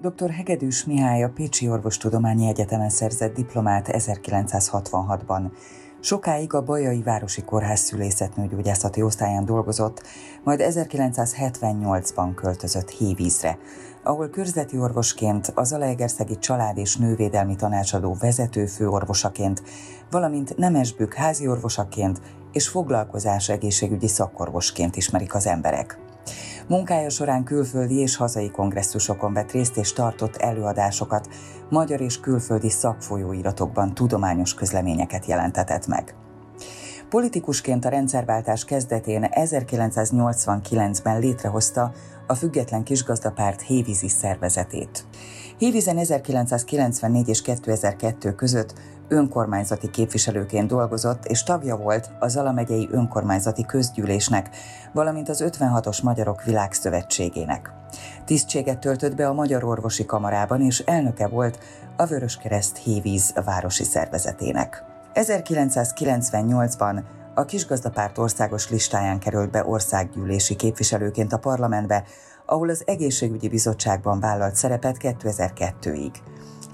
Dr. Hegedűs Mihály a Pécsi Orvostudományi Egyetemen szerzett diplomát 1966-ban. Sokáig a Bajai Városi Kórház szülészetnőgyógyászati osztályán dolgozott, majd 1978-ban költözött Hévízre, ahol körzeti orvosként, az Zalaegerszegi Család és Nővédelmi Tanácsadó vezető főorvosaként, valamint Nemesbük házi orvosaként és foglalkozás egészségügyi szakorvosként ismerik az emberek. Munkája során külföldi és hazai kongresszusokon vett részt és tartott előadásokat, magyar és külföldi szakfolyóiratokban tudományos közleményeket jelentetett meg. Politikusként a rendszerváltás kezdetén 1989-ben létrehozta a Független Kisgazdapárt Hévízi szervezetét. Hévízen 1994 és 2002 között önkormányzati képviselőként dolgozott, és tagja volt az Alamegyei Önkormányzati Közgyűlésnek, valamint az 56-os Magyarok Világszövetségének. Tisztséget töltött be a Magyar Orvosi Kamarában, és elnöke volt a Vöröskereszt Hévíz városi szervezetének. 1998-ban a Kisgazdapárt országos listáján került be országgyűlési képviselőként a parlamentbe, ahol az egészségügyi bizottságban vállalt szerepet 2002-ig.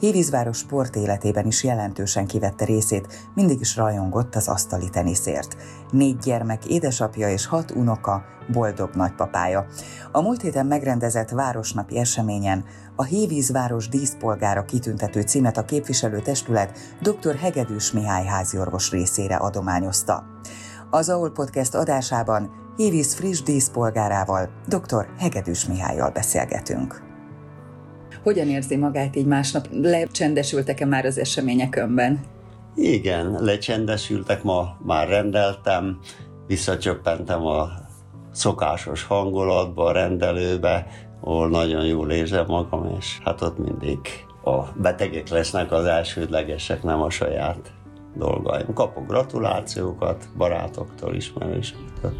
Hévízváros sport életében is jelentősen kivette részét, mindig is rajongott az asztali teniszért. Négy gyermek édesapja és hat unoka, boldog nagypapája. A múlt héten megrendezett városnapi eseményen a Hévízváros díszpolgára kitüntető címet a képviselőtestület dr. Hegedűs Mihály háziorvos részére adományozta. Az AOL Podcast adásában Hévíz friss díszpolgárával, dr. Hegedűs Mihályjal beszélgetünk. Hogyan érzi magát így másnap? Lecsendesültek-e már az események önben? Igen, lecsendesültek, ma már rendeltem, visszacsöppentem a szokásos hangulatba, a rendelőbe, ahol nagyon jól érzem magam, és hát ott mindig a betegek lesznek az elsődlegesek, nem a saját dolgaim. Kapok gratulációkat barátoktól, ismerősöktől.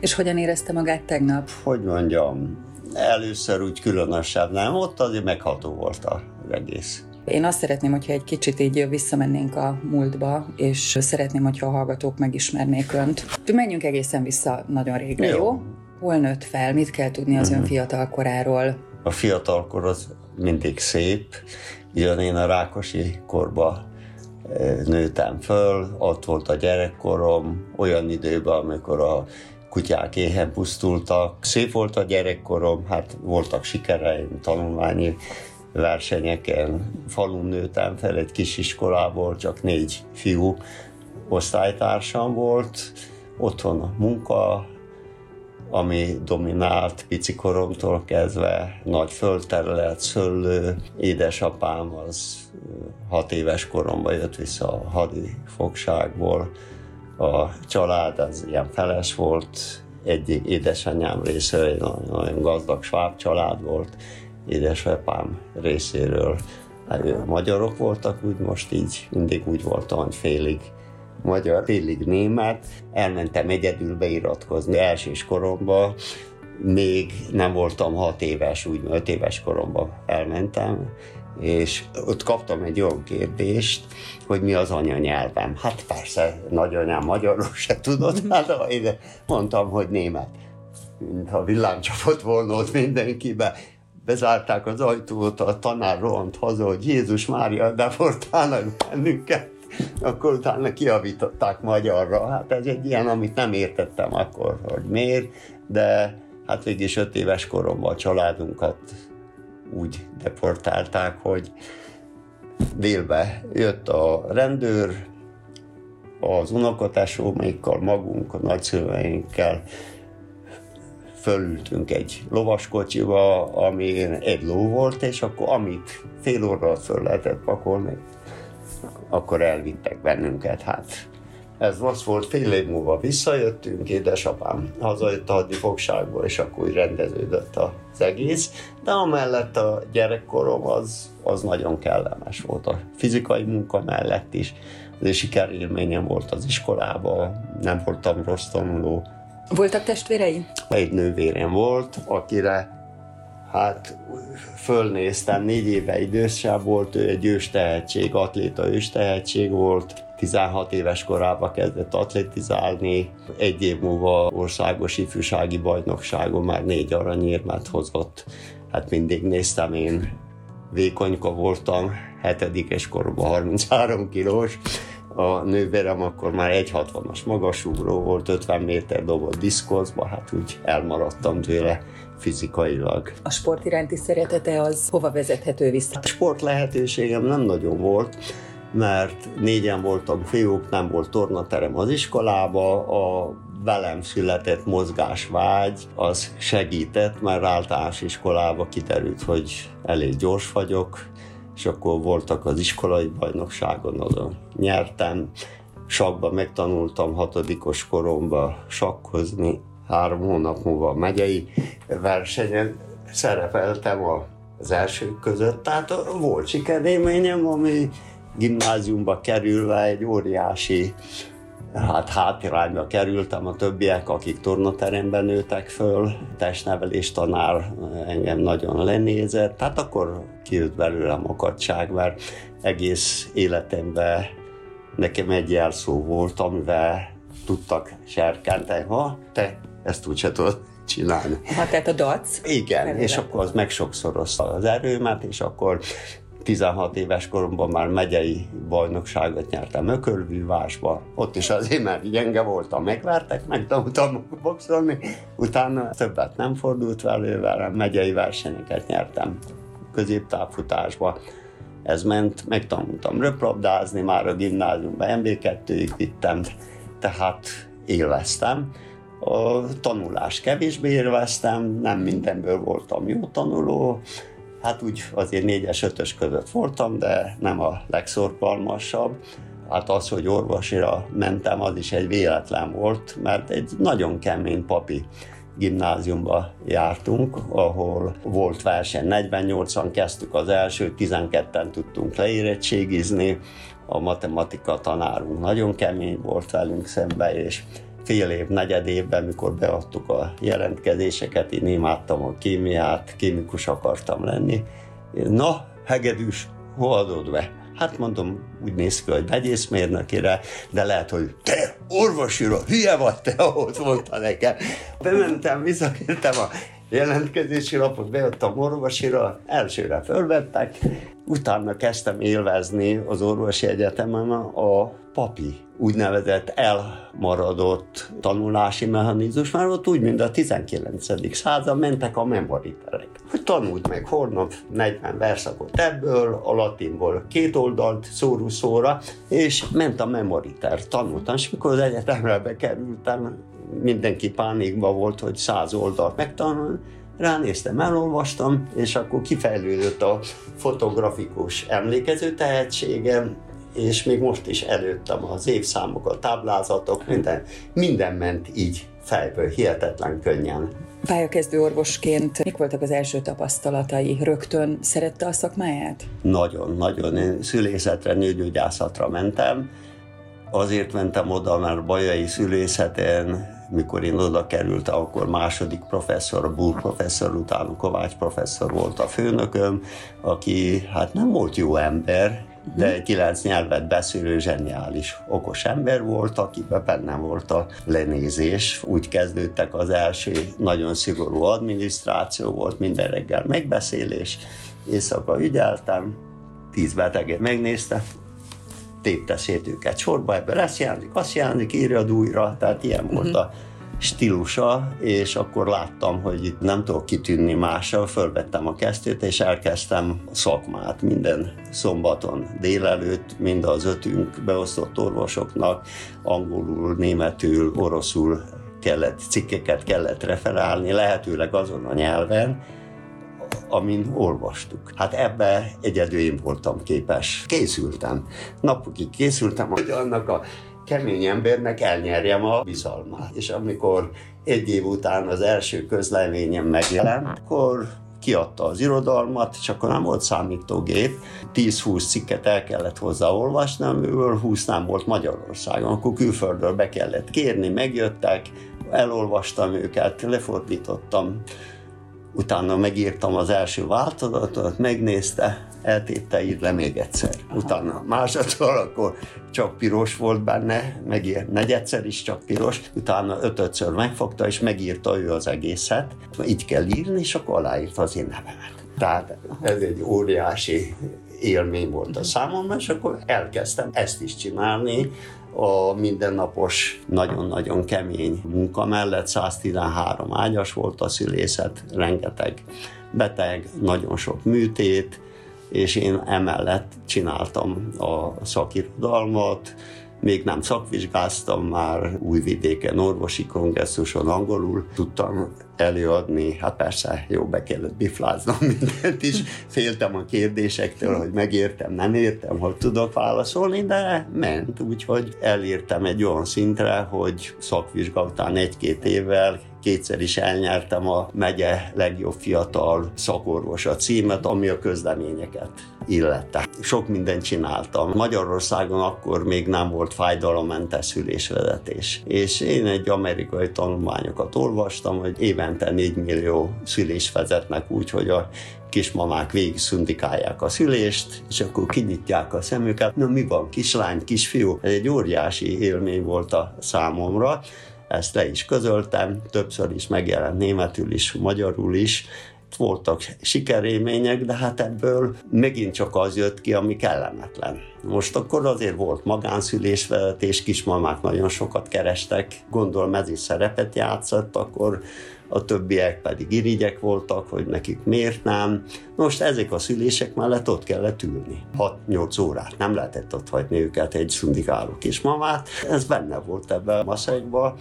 És hogyan érezte magát tegnap? Hogy mondjam, először úgy különösebb nem, ott azért megható volt az egész. Én azt szeretném, hogyha egy kicsit így visszamennénk a múltba, és szeretném, hogyha a hallgatók megismernék önt. Menjünk egészen vissza nagyon régre, jó? jó? Hol nőtt fel? Mit kell tudni az ön fiatal koráról? A fiatalkor az mindig szép. Jön én a Rákosi korba eh, nőttem föl, ott volt a gyerekkorom, olyan időben, amikor a kutyák éhen pusztultak. Szép volt a gyerekkorom, hát voltak sikereim, tanulmányi versenyeken. Falun nőttem fel egy kis iskolából, csak négy fiú osztálytársam volt. Otthon a munka, ami dominált pici koromtól kezdve, nagy földterület, szőlő. Édesapám az hat éves koromban jött vissza a hadifogságból, a család az ilyen feles volt, egy édesanyám részéről egy nagyon gazdag sváb család volt, édesapám részéről. Hát, magyarok voltak, úgy most így mindig úgy voltam, hogy félig magyar, félig német. Elmentem egyedül beiratkozni elsős koromban, még nem voltam hat éves, úgy öt éves koromban elmentem, és ott kaptam egy olyan kérdést, hogy mi az anyanyelvem. Hát persze, nagyanyám magyarul se tudott, hát én mondtam, hogy német. Mintha villám csapott volna ott mindenkibe. Bezárták az ajtót, a tanár rohant haza, hogy Jézus Mária deportálnak bennünket. Akkor utána kiavították magyarra. Hát ez egy ilyen, amit nem értettem akkor, hogy miért, de hát végig öt éves koromban a családunkat úgy deportálták, hogy délbe jött a rendőr, az unokatesómékkal, magunk, a nagyszülveinkkel fölültünk egy lovaskocsiba, ami egy ló volt, és akkor amit fél óra föl lehetett pakolni, akkor elvittek bennünket. Hát ez az volt, fél év múlva visszajöttünk, édesapám hazajött a fogságból, és akkor úgy rendeződött az egész, de amellett a gyerekkorom az, az nagyon kellemes volt a fizikai munka mellett is, azért sikerélményem volt az iskolában, nem voltam rossz tanuló. Voltak testvérei? Egy nővérem volt, akire hát fölnéztem, négy éve idősebb volt, ő egy őstehetség, atléta őstehetség volt, 16 éves korában kezdett atletizálni, egy év múlva országos ifjúsági bajnokságon már négy aranyérmet hozott. Hát mindig néztem én vékonyka voltam, hetedikes koromban 33 kilós, a nővérem akkor már 1,60-as magasugró volt, 50 méter dobott diszkozba, hát úgy elmaradtam tőle fizikailag. A sport iránti szeretete az hova vezethető vissza? A sport lehetőségem nem nagyon volt, mert négyen voltam fiúk, nem volt tornaterem az iskolába, a velem született mozgásvágy az segített, mert általános iskolába kiderült, hogy elég gyors vagyok, és akkor voltak az iskolai bajnokságon, azon nyertem. Sakba megtanultam hatodikos koromban sakkozni, három hónap múlva a megyei versenyen szerepeltem az elsők között, tehát volt sikerélményem, ami gimnáziumba kerülve egy óriási hát hátirányba kerültem a többiek, akik tornateremben nőtek föl, testnevelés tanár engem nagyon lenézett, tehát akkor kijött belőlem akadság, mert egész életemben nekem egy jelszó volt, amivel tudtak serkenteni, ha te ezt úgyse tudod csinálni. Hát tehát a dac. Igen, és akkor az meg sokszorozta az erőmet, és akkor 16 éves koromban már megyei bajnokságot nyertem ökölvívásba. Ott is azért, mert gyenge voltam, megvertek, megtanultam boxolni. Utána többet nem fordult velővel, megyei versenyeket nyertem középtávfutásba. Ez ment, megtanultam röplabdázni, már a gimnáziumban MB2-ig vittem, tehát élveztem. A tanulás kevésbé élveztem, nem mindenből voltam jó tanuló, Hát úgy azért négyes, ötös között voltam, de nem a legszorgalmasabb. Hát az, hogy orvosira mentem, az is egy véletlen volt, mert egy nagyon kemény papi gimnáziumba jártunk, ahol volt verseny. 48-an kezdtük az első, 12-en tudtunk leérettségizni. A matematika tanárunk nagyon kemény volt velünk szembe, és fél év, negyed évben, mikor beadtuk a jelentkezéseket, én imádtam a kémiát, kémikus akartam lenni. Na, hegedűs, hol adod be? Hát mondom, úgy néz ki, hogy vegyészmérnökére, de lehet, hogy te orvosira, hülye vagy te, ott mondta nekem. Bementem, visszakértem a jelentkezési lapot, beadtam orvosira, elsőre fölvettek, utána kezdtem élvezni az orvosi egyetemen a papi úgynevezett elmaradott tanulási mechanizmus, mert ott úgy, mint a 19. század mentek a memoriterek. Hogy tanult meg holnap 40 verszakot ebből, a latinból két oldalt szóru szóra, és ment a memoriter. Tanultam, és mikor az egyetemre bekerültem, mindenki pánikban volt, hogy száz oldalt megtanulni, ránéztem, elolvastam, és akkor kifejlődött a fotografikus emlékező tehetségem, és még most is előttem az évszámok, a táblázatok, minden, minden ment így fejből, hihetetlen könnyen. Pályakezdő orvosként mik voltak az első tapasztalatai? Rögtön szerette a szakmáját? Nagyon, nagyon. Én szülészetre, nőgyógyászatra mentem. Azért mentem oda, mert bajai szülészeten mikor én oda kerültem, akkor második professzor, a Bull professzor, utána Kovács professzor volt a főnököm, aki hát nem volt jó ember, de kilenc nyelvet beszélő, zseniális, okos ember volt, akiben benne volt a lenézés. Úgy kezdődtek az első nagyon szigorú adminisztráció volt, minden reggel megbeszélés, éjszaka ügyeltem, tíz beteget megnézte, tépte szét őket sorba, ebből ezt jelzik, azt jelzik, írja újra, tehát ilyen uh-huh. volt a stílusa, és akkor láttam, hogy itt nem tudok kitűnni mással, fölvettem a kesztyűt, és elkezdtem szakmát minden szombaton délelőtt, mind az ötünk beosztott orvosoknak, angolul, németül, oroszul kellett, cikkeket kellett referálni, lehetőleg azon a nyelven, amin olvastuk. Hát ebbe egyedül én voltam képes. Készültem. Napokig készültem, hogy annak a kemény embernek elnyerjem a bizalmát. És amikor egy év után az első közleményem megjelent, akkor kiadta az irodalmat, és akkor nem volt számítógép, 10-20 cikket el kellett hozzá olvasni, amiből 20 nem volt Magyarországon, akkor külföldről be kellett kérni, megjöttek, elolvastam őket, lefordítottam, utána megírtam az első változatot, megnézte, eltépte, ír le még egyszer. Utána másodszor, akkor csak piros volt benne, megír negyedszer is csak piros, utána ötödször megfogta, és megírta ő az egészet. Így kell írni, és akkor aláírta az én nevemet. Tehát ez egy óriási élmény volt a számomra, és akkor elkezdtem ezt is csinálni, a mindennapos, nagyon-nagyon kemény munka mellett. 113 ágyas volt a szülészet, rengeteg beteg, nagyon sok műtét, és én emellett csináltam a szakirodalmat, még nem szakvizsgáztam, már újvidéken, orvosi kongresszuson angolul tudtam előadni, hát persze jó be kellett bifláznom mindent is, féltem a kérdésektől, hogy megértem, nem értem, hogy tudok válaszolni, de ment, úgyhogy elértem egy olyan szintre, hogy szakvizsga után egy-két évvel kétszer is elnyertem a megye legjobb fiatal szakorvosa címet, ami a közleményeket illette. Sok mindent csináltam. Magyarországon akkor még nem volt fájdalommentes szülésvezetés. És én egy amerikai tanulmányokat olvastam, hogy évente 4 millió szülés vezetnek úgy, hogy a kismamák végig szundikálják a szülést, és akkor kinyitják a szemüket. Na mi van, kislány, kisfiú? Ez egy óriási élmény volt a számomra ezt le is közöltem, többször is megjelent németül is, magyarul is, voltak sikerémények, de hát ebből megint csak az jött ki, ami kellemetlen. Most akkor azért volt magánszülésvezetés, kismamák nagyon sokat kerestek, gondolom ez is szerepet játszott, akkor a többiek pedig irigyek voltak, hogy nekik miért nem. Most ezek a szülések mellett ott kellett ülni. 6-8 órát nem lehetett ott hagyni őket egy szundikáló kismamát. Ez benne volt ebben a maszekban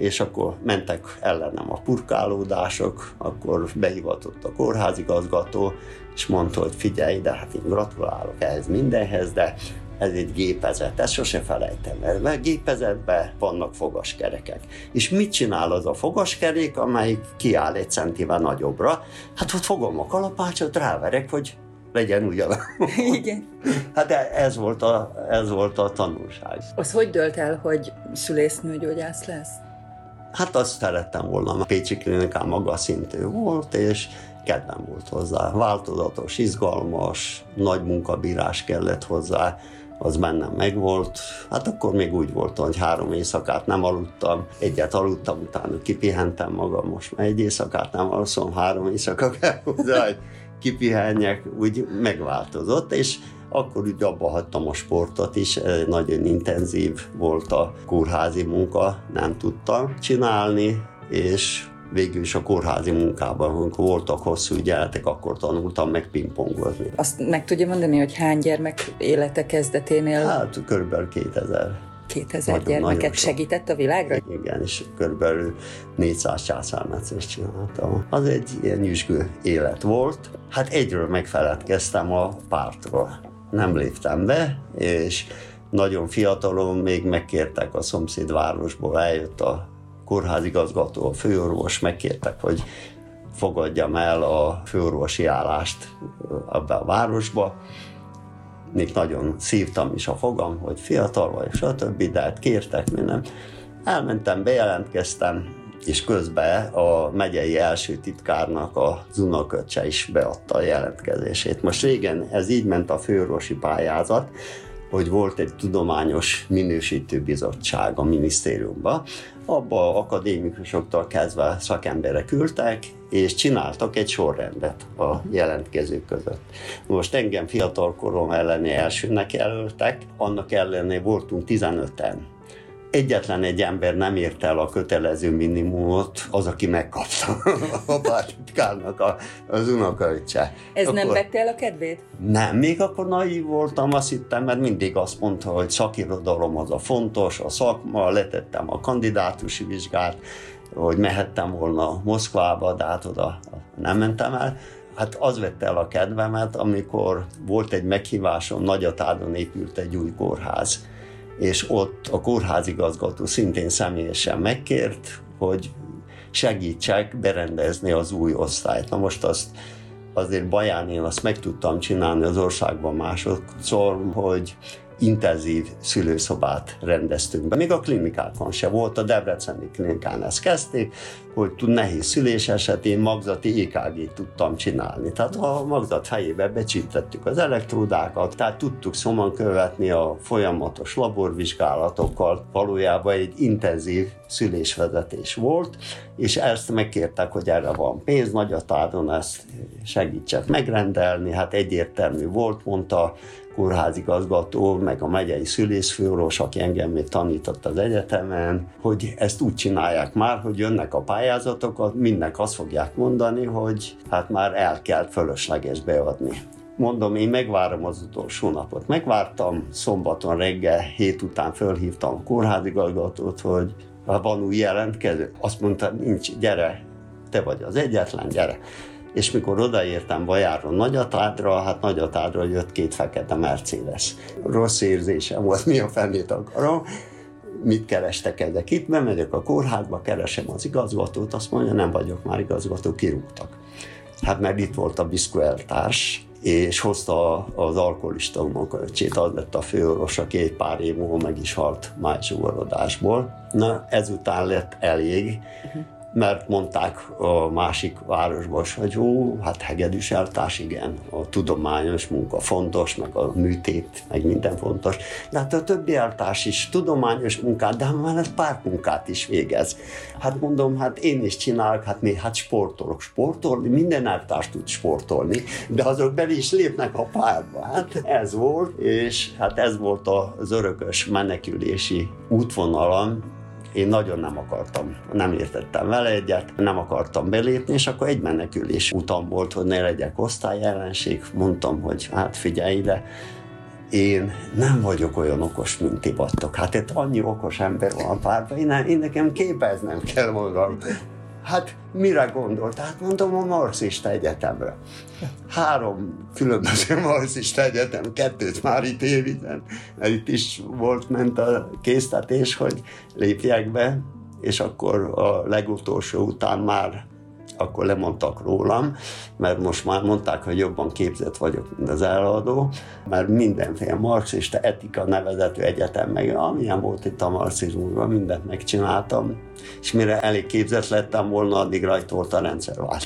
és akkor mentek ellenem a purkálódások, akkor behivatott a kórházigazgató, és mondta, hogy figyelj, de hát én gratulálok ehhez mindenhez, de ez egy gépezet, ezt sose felejtem el, mert gépezetben vannak fogaskerekek. És mit csinál az a fogaskerék, amelyik kiáll egy centivel nagyobbra? Hát ott fogom a kalapácsot, ráverek, hogy legyen ugyan. Igen. Hát ez volt, a, ez volt a tanulság. Az hogy dölt el, hogy szülésznőgyógyász lesz? Hát azt szerettem volna, a Pécsi klinikán magas szintű volt, és kedvem volt hozzá. Változatos, izgalmas, nagy munkabírás kellett hozzá, az bennem megvolt. Hát akkor még úgy volt, hogy három éjszakát nem aludtam, egyet aludtam, utána kipihentem magam, most már egy éjszakát nem alszom, három éjszaka kell hozzá, hogy kipihenjek, úgy megváltozott, és akkor úgy abba hagytam a sportot is, nagyon intenzív volt a kórházi munka, nem tudtam csinálni, és végül is a kórházi munkában, amikor voltak hosszú ügyeletek, akkor tanultam meg pingpongozni. Azt meg tudja mondani, hogy hány gyermek élete kezdeténél? Hát körülbelül 2000. 2000 nagyon, gyermeket nagyon segített a világra? Igen, és körülbelül 400 császármetszést csináltam. Az egy ilyen nyüzsgő élet volt. Hát egyről megfeledkeztem a pártról nem léptem be, és nagyon fiatalon még megkértek a szomszédvárosból, eljött a kórházigazgató, a főorvos, megkértek, hogy fogadjam el a főorvosi állást abba a városba. Még nagyon szívtam is a fogam, hogy fiatal vagy, stb., de hát kértek minden. Elmentem, bejelentkeztem, és közben a megyei első titkárnak a unoköccse is beadta a jelentkezését. Most régen ez így ment a főorvosi pályázat, hogy volt egy tudományos minősítő bizottság a minisztériumban, abba akadémikusoktól kezdve szakemberek ültek, és csináltak egy sorrendet a jelentkezők között. Most engem fiatalkorom elleni elsőnek jelöltek, annak ellenére voltunk 15-en egyetlen egy ember nem érte el a kötelező minimumot, az, aki megkapta a pártitkárnak a, az unokaöccse. Ez akkor, nem vette el a kedvét? Nem, még akkor naív voltam, azt hittem, mert mindig azt mondta, hogy szakirodalom az a fontos, a szakma, letettem a kandidátusi vizsgát, hogy mehettem volna Moszkvába, de hát oda nem mentem el. Hát az vette el a kedvemet, amikor volt egy meghívásom, Nagyatádon épült egy új kórház és ott a kórházigazgató szintén személyesen megkért, hogy segítsek berendezni az új osztályt. Na most azt azért baján én azt meg tudtam csinálni az országban másodszor, hogy intenzív szülőszobát rendeztünk be. Még a klinikákon se volt, a Debreceni klinikán ezt kezdték, hogy tud nehéz szülés esetén magzati EKG-t tudtam csinálni. Tehát a magzat helyébe becsíptettük az elektródákat, tehát tudtuk szomon követni a folyamatos laborvizsgálatokkal. Valójában egy intenzív szülésvezetés volt, és ezt megkértek, hogy erre van pénz, Nagyatádon ezt segítsek megrendelni, hát egyértelmű volt, mondta kórházigazgató, meg a megyei szülészfőorvos, aki engem még tanított az egyetemen, hogy ezt úgy csinálják már, hogy jönnek a pályázatokat, mindnek azt fogják mondani, hogy hát már el kell fölösleges beadni mondom, én megvárom az utolsó napot. Megvártam, szombaton reggel, hét után fölhívtam a kórházigazgatót, hogy van új jelentkező. Azt mondta, nincs, gyere, te vagy az egyetlen, gyere. És mikor odaértem Bajáron Nagyatádra, hát Nagyatádra jött két fekete Mercedes. Rossz érzésem volt, mi a fennét akarom mit kerestek ezek itt, bemegyek a kórházba, keresem az igazgatót, azt mondja, nem vagyok már igazgató, kirúgtak. Hát mert itt volt a biszkueltárs, és hozta az alkoholista unokaöcsét, az lett a főorvos, aki egy pár év múlva meg is halt májzsugorodásból. Na, ezután lett elég, uh-huh mert mondták a másik városban, hogy ó, hát hegedűs eltás, igen, a tudományos munka fontos, meg a műtét, meg minden fontos, de hát a többi eltás is tudományos munkát, de már ez munkát is végez. Hát mondom, hát én is csinálok, hát mi, hát sportolok, sportolni, minden eltárs tud sportolni, de azok bele is lépnek a párba. Hát ez volt, és hát ez volt az örökös menekülési útvonalam, én nagyon nem akartam, nem értettem vele egyet, nem akartam belépni, és akkor egy menekülés utam volt, hogy ne legyek osztályellenség. Mondtam, hogy hát figyelj ide, én nem vagyok olyan okos, mint ti vagytok. Hát itt annyi okos ember van a párban, én, én nekem képeznem kell magam. Hát mire gondolt? Hát mondom a marxista egyetemre. Három különböző marxista egyetem, kettőt már itt éviden, mert itt is volt, ment a késztetés, hogy lépjek be, és akkor a legutolsó után már akkor lemondtak rólam, mert most már mondták, hogy jobban képzett vagyok, mint az eladó, mert mindenféle marxista etika nevezető egyetem, meg amilyen volt itt a marxizmusban, mindent megcsináltam, és mire elég képzett lettem volna, addig rajta volt a rendszerváltás.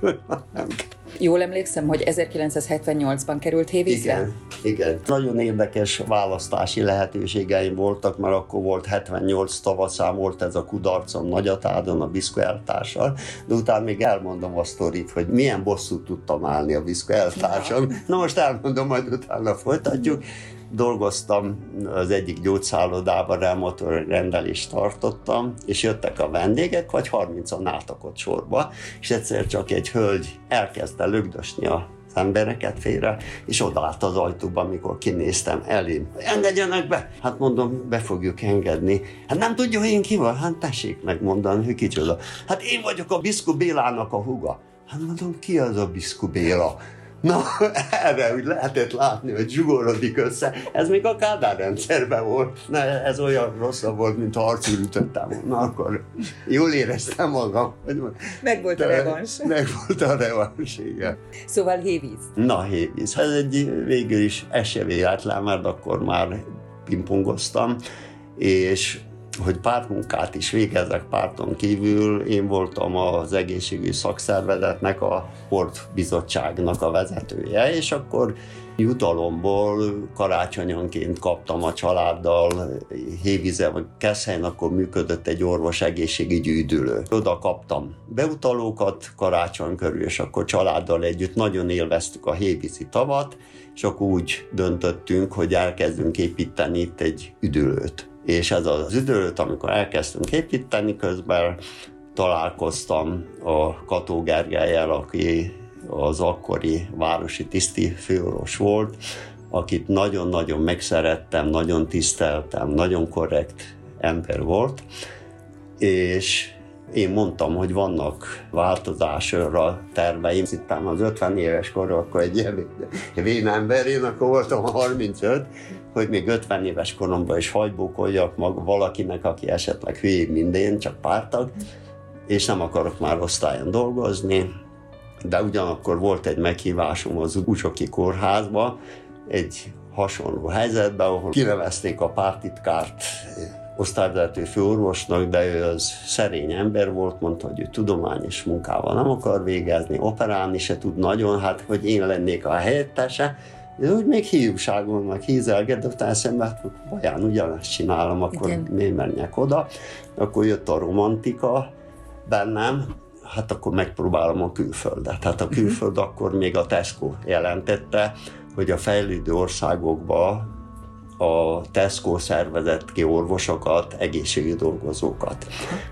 Jól emlékszem, hogy 1978-ban került Hévízre? Igen, igen. Nagyon érdekes választási lehetőségeim voltak, mert akkor volt 78 tavaszán volt ez a kudarcom Nagyatádon a Biszko eltársal, de utána még elmondom a sztorit, hogy milyen bosszút tudtam állni a Biszko eltársam. Na most elmondom, majd utána folytatjuk dolgoztam az egyik gyógyszállodában, remotor rendelést tartottam, és jöttek a vendégek, vagy 30-an álltak ott sorba, és egyszer csak egy hölgy elkezdte lögdösni a embereket félre, és odaállt az ajtóba, amikor kinéztem elém. Engedjenek be! Hát mondom, be fogjuk engedni. Hát nem tudja, hogy én ki van? Hát tessék megmondani, hogy kicsoda. Hát én vagyok a Biszku Bélának a huga. Hát mondom, ki az a Biszku Béla? Na, erre úgy lehetett látni, hogy zsugorodik össze. Ez még a Kádár rendszerben volt. Na, ez olyan rosszabb volt, mint ha arcul ütöttem volna. Akkor jól éreztem magam. Meg volt a revans. Meg volt a revans, igen. Szóval hévíz. Na, hévíz. Ez egy végül is esélyvéletlen, mert akkor már pingpongoztam, és hogy pártmunkát is végezzek párton kívül. Én voltam az egészségügyi szakszervezetnek, a sportbizottságnak a vezetője, és akkor jutalomból karácsonyonként kaptam a családdal, Hévize vagy Keszhelyen akkor működött egy orvos egészségügyi üdülő. Oda kaptam beutalókat karácsony körül, és akkor családdal együtt nagyon élveztük a hévízi tavat, és akkor úgy döntöttünk, hogy elkezdünk építeni itt egy üdülőt és ez az időt, amikor elkezdtünk építeni, közben találkoztam a Kató Gergelyel, aki az akkori városi tiszti főorvos volt, akit nagyon-nagyon megszerettem, nagyon tiszteltem, nagyon korrekt ember volt, és én mondtam, hogy vannak változásra terveim. Hittem az 50 éves korról, akkor egy vén ember, én akkor voltam 35, hogy még 50 éves koromban is hajbókoljak mag valakinek, aki esetleg hülyébb, mint én, csak pártag, és nem akarok már osztályon dolgozni, de ugyanakkor volt egy meghívásom az Ucsoki kórházba, egy hasonló helyzetben, ahol kinevezték a pártitkárt osztályvezető főorvosnak, de ő az szerény ember volt, mondta, hogy ő tudományos munkával nem akar végezni, operálni se tud nagyon, hát hogy én lennék a helyettese, de úgy még hiúságon, meg hízelget, de utána szemben, hát vajon ugyanazt csinálom, akkor Igen. miért menjek oda. Akkor jött a romantika bennem, hát akkor megpróbálom a külföldet. Hát a mhm. külföld uh-huh. akkor még a Tesco jelentette, hogy a fejlődő országokba a Tesco szervezett ki orvosokat, egészségügyi dolgozókat.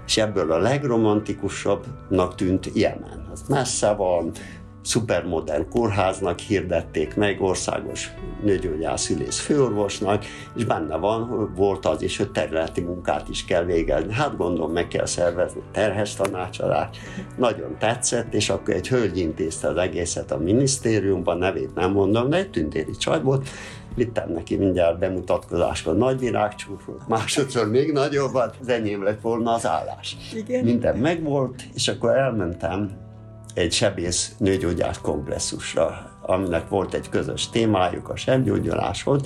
És ebből a legromantikusabbnak tűnt Jemen. Az messze van, szupermodern kórháznak hirdették meg, országos nőgyógyászülész főorvosnak, és benne van, volt az is, hogy területi munkát is kell végezni. Hát gondolom, meg kell szervezni terhes tanácsadást. Nagyon tetszett, és akkor egy hölgy intézte az egészet a minisztériumban, nevét nem mondom, de egy tündéri csaj volt, vittem neki mindjárt bemutatkozáskor nagy virágcsúfot, másodszor még nagyobbat, az enyém lett volna az állás. Igen. Minden megvolt, és akkor elmentem egy sebész nőgyógyász komplexusra, aminek volt egy közös témájuk, a sebgyógyuláshoz,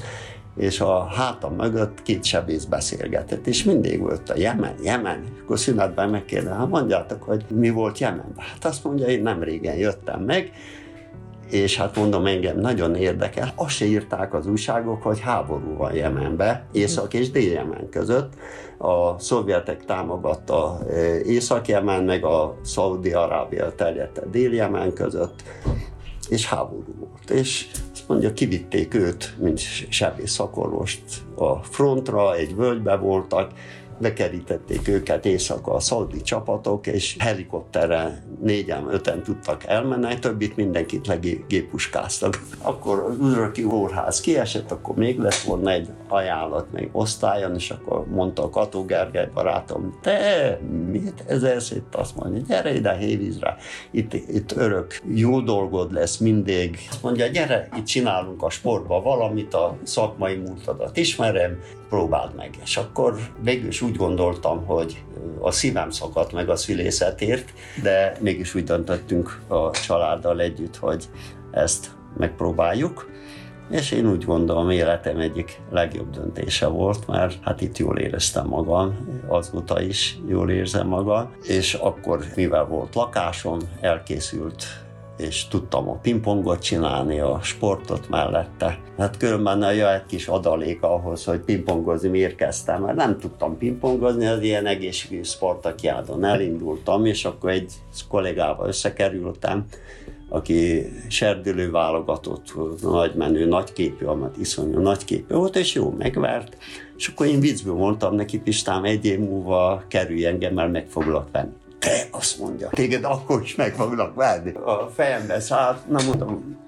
és a hátam mögött két sebész beszélgetett, és mindig volt a Jemen, Jemen. Akkor szünetben megkérdezem, hát mondjátok, hogy mi volt Jemenben. Hát azt mondja, én nem régen jöttem meg, és hát mondom, engem nagyon érdekel. Azt se írták az újságok, hogy háború van Jemenbe, Észak és Dél-Jemen között. A szovjetek támogatta e, Észak-Jemen, meg a Szaudi-Arábia terjedte Dél-Jemen között, és háború volt. És azt mondja, kivitték őt, mint sebész szakorvost a frontra, egy völgybe voltak, bekerítették őket éjszaka a szaudi csapatok, és helikopterrel négyen, öten tudtak elmenni, többit mindenkit legépuskáztak. Akkor az Üröki Kórház kiesett, akkor még lett volna egy ajánlat még osztályon, és akkor mondta a Kató Gergely barátom, te miért ezer szét azt mondja, gyere ide Hévízre, itt, itt örök jó dolgod lesz mindig. Azt mondja, gyere, itt csinálunk a sportba valamit, a szakmai múltadat ismerem, próbáld meg. És akkor végül is úgy gondoltam, hogy a szívem szakadt meg a szülészetért, de mégis úgy döntöttünk a családdal együtt, hogy ezt megpróbáljuk. És én úgy gondolom, életem egyik legjobb döntése volt, mert hát itt jól éreztem magam, azóta is jól érzem magam, és akkor, mivel volt lakásom, elkészült és tudtam a pingpongot csinálni, a sportot mellette. Hát különben a egy kis adalék ahhoz, hogy pingpongozni miért kezdtem, mert nem tudtam pingpongozni, az ilyen egészségügyi sportakiádon elindultam, és akkor egy kollégával összekerültem, aki serdülő válogatott, nagy menő, nagy képű, amat iszonyú nagy képű volt, és jó megvert. És akkor én viccből mondtam neki, Pistám, egy év múlva kerülj engem, mert meg foglak venni te azt mondja, téged akkor is meg fognak várni. A fejembe szállt, na mondom,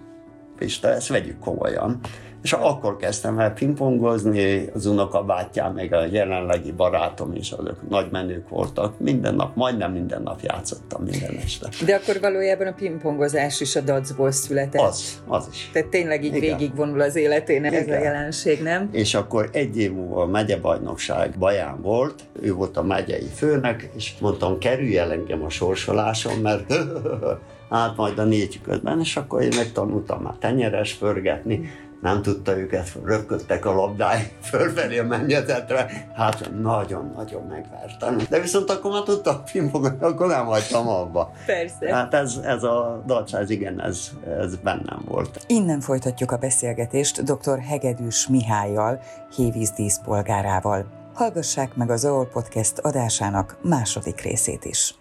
Pista, ezt vegyük komolyan. És akkor kezdtem el pingpongozni, az unokabátyám, meg a jelenlegi barátom is, azok nagy menők voltak. Minden nap, majdnem minden nap játszottam minden este. De akkor valójában a pingpongozás is a dacból született. Az, az is. Tehát tényleg így Igen. végigvonul az életén ez a jelenség, nem? És akkor egy év múlva a megyebajnokság Baján volt, ő volt a megyei főnök, és mondtam, kerülj el engem a sorsoláson, mert hát majd a négy közben, és akkor én megtanultam már tenyeres pörgetni, nem tudta őket, röpködtek a labdáig fölfelé a mennyezetre, hát nagyon-nagyon megvertem. De viszont akkor már tudtam pingpongozni, akkor nem hagytam abba. Persze. Hát ez, ez a dalcsáz, igen, ez, ez bennem volt. Innen folytatjuk a beszélgetést dr. Hegedűs Mihályjal, Hévíz díszpolgárával. Hallgassák meg az AOL Podcast adásának második részét is.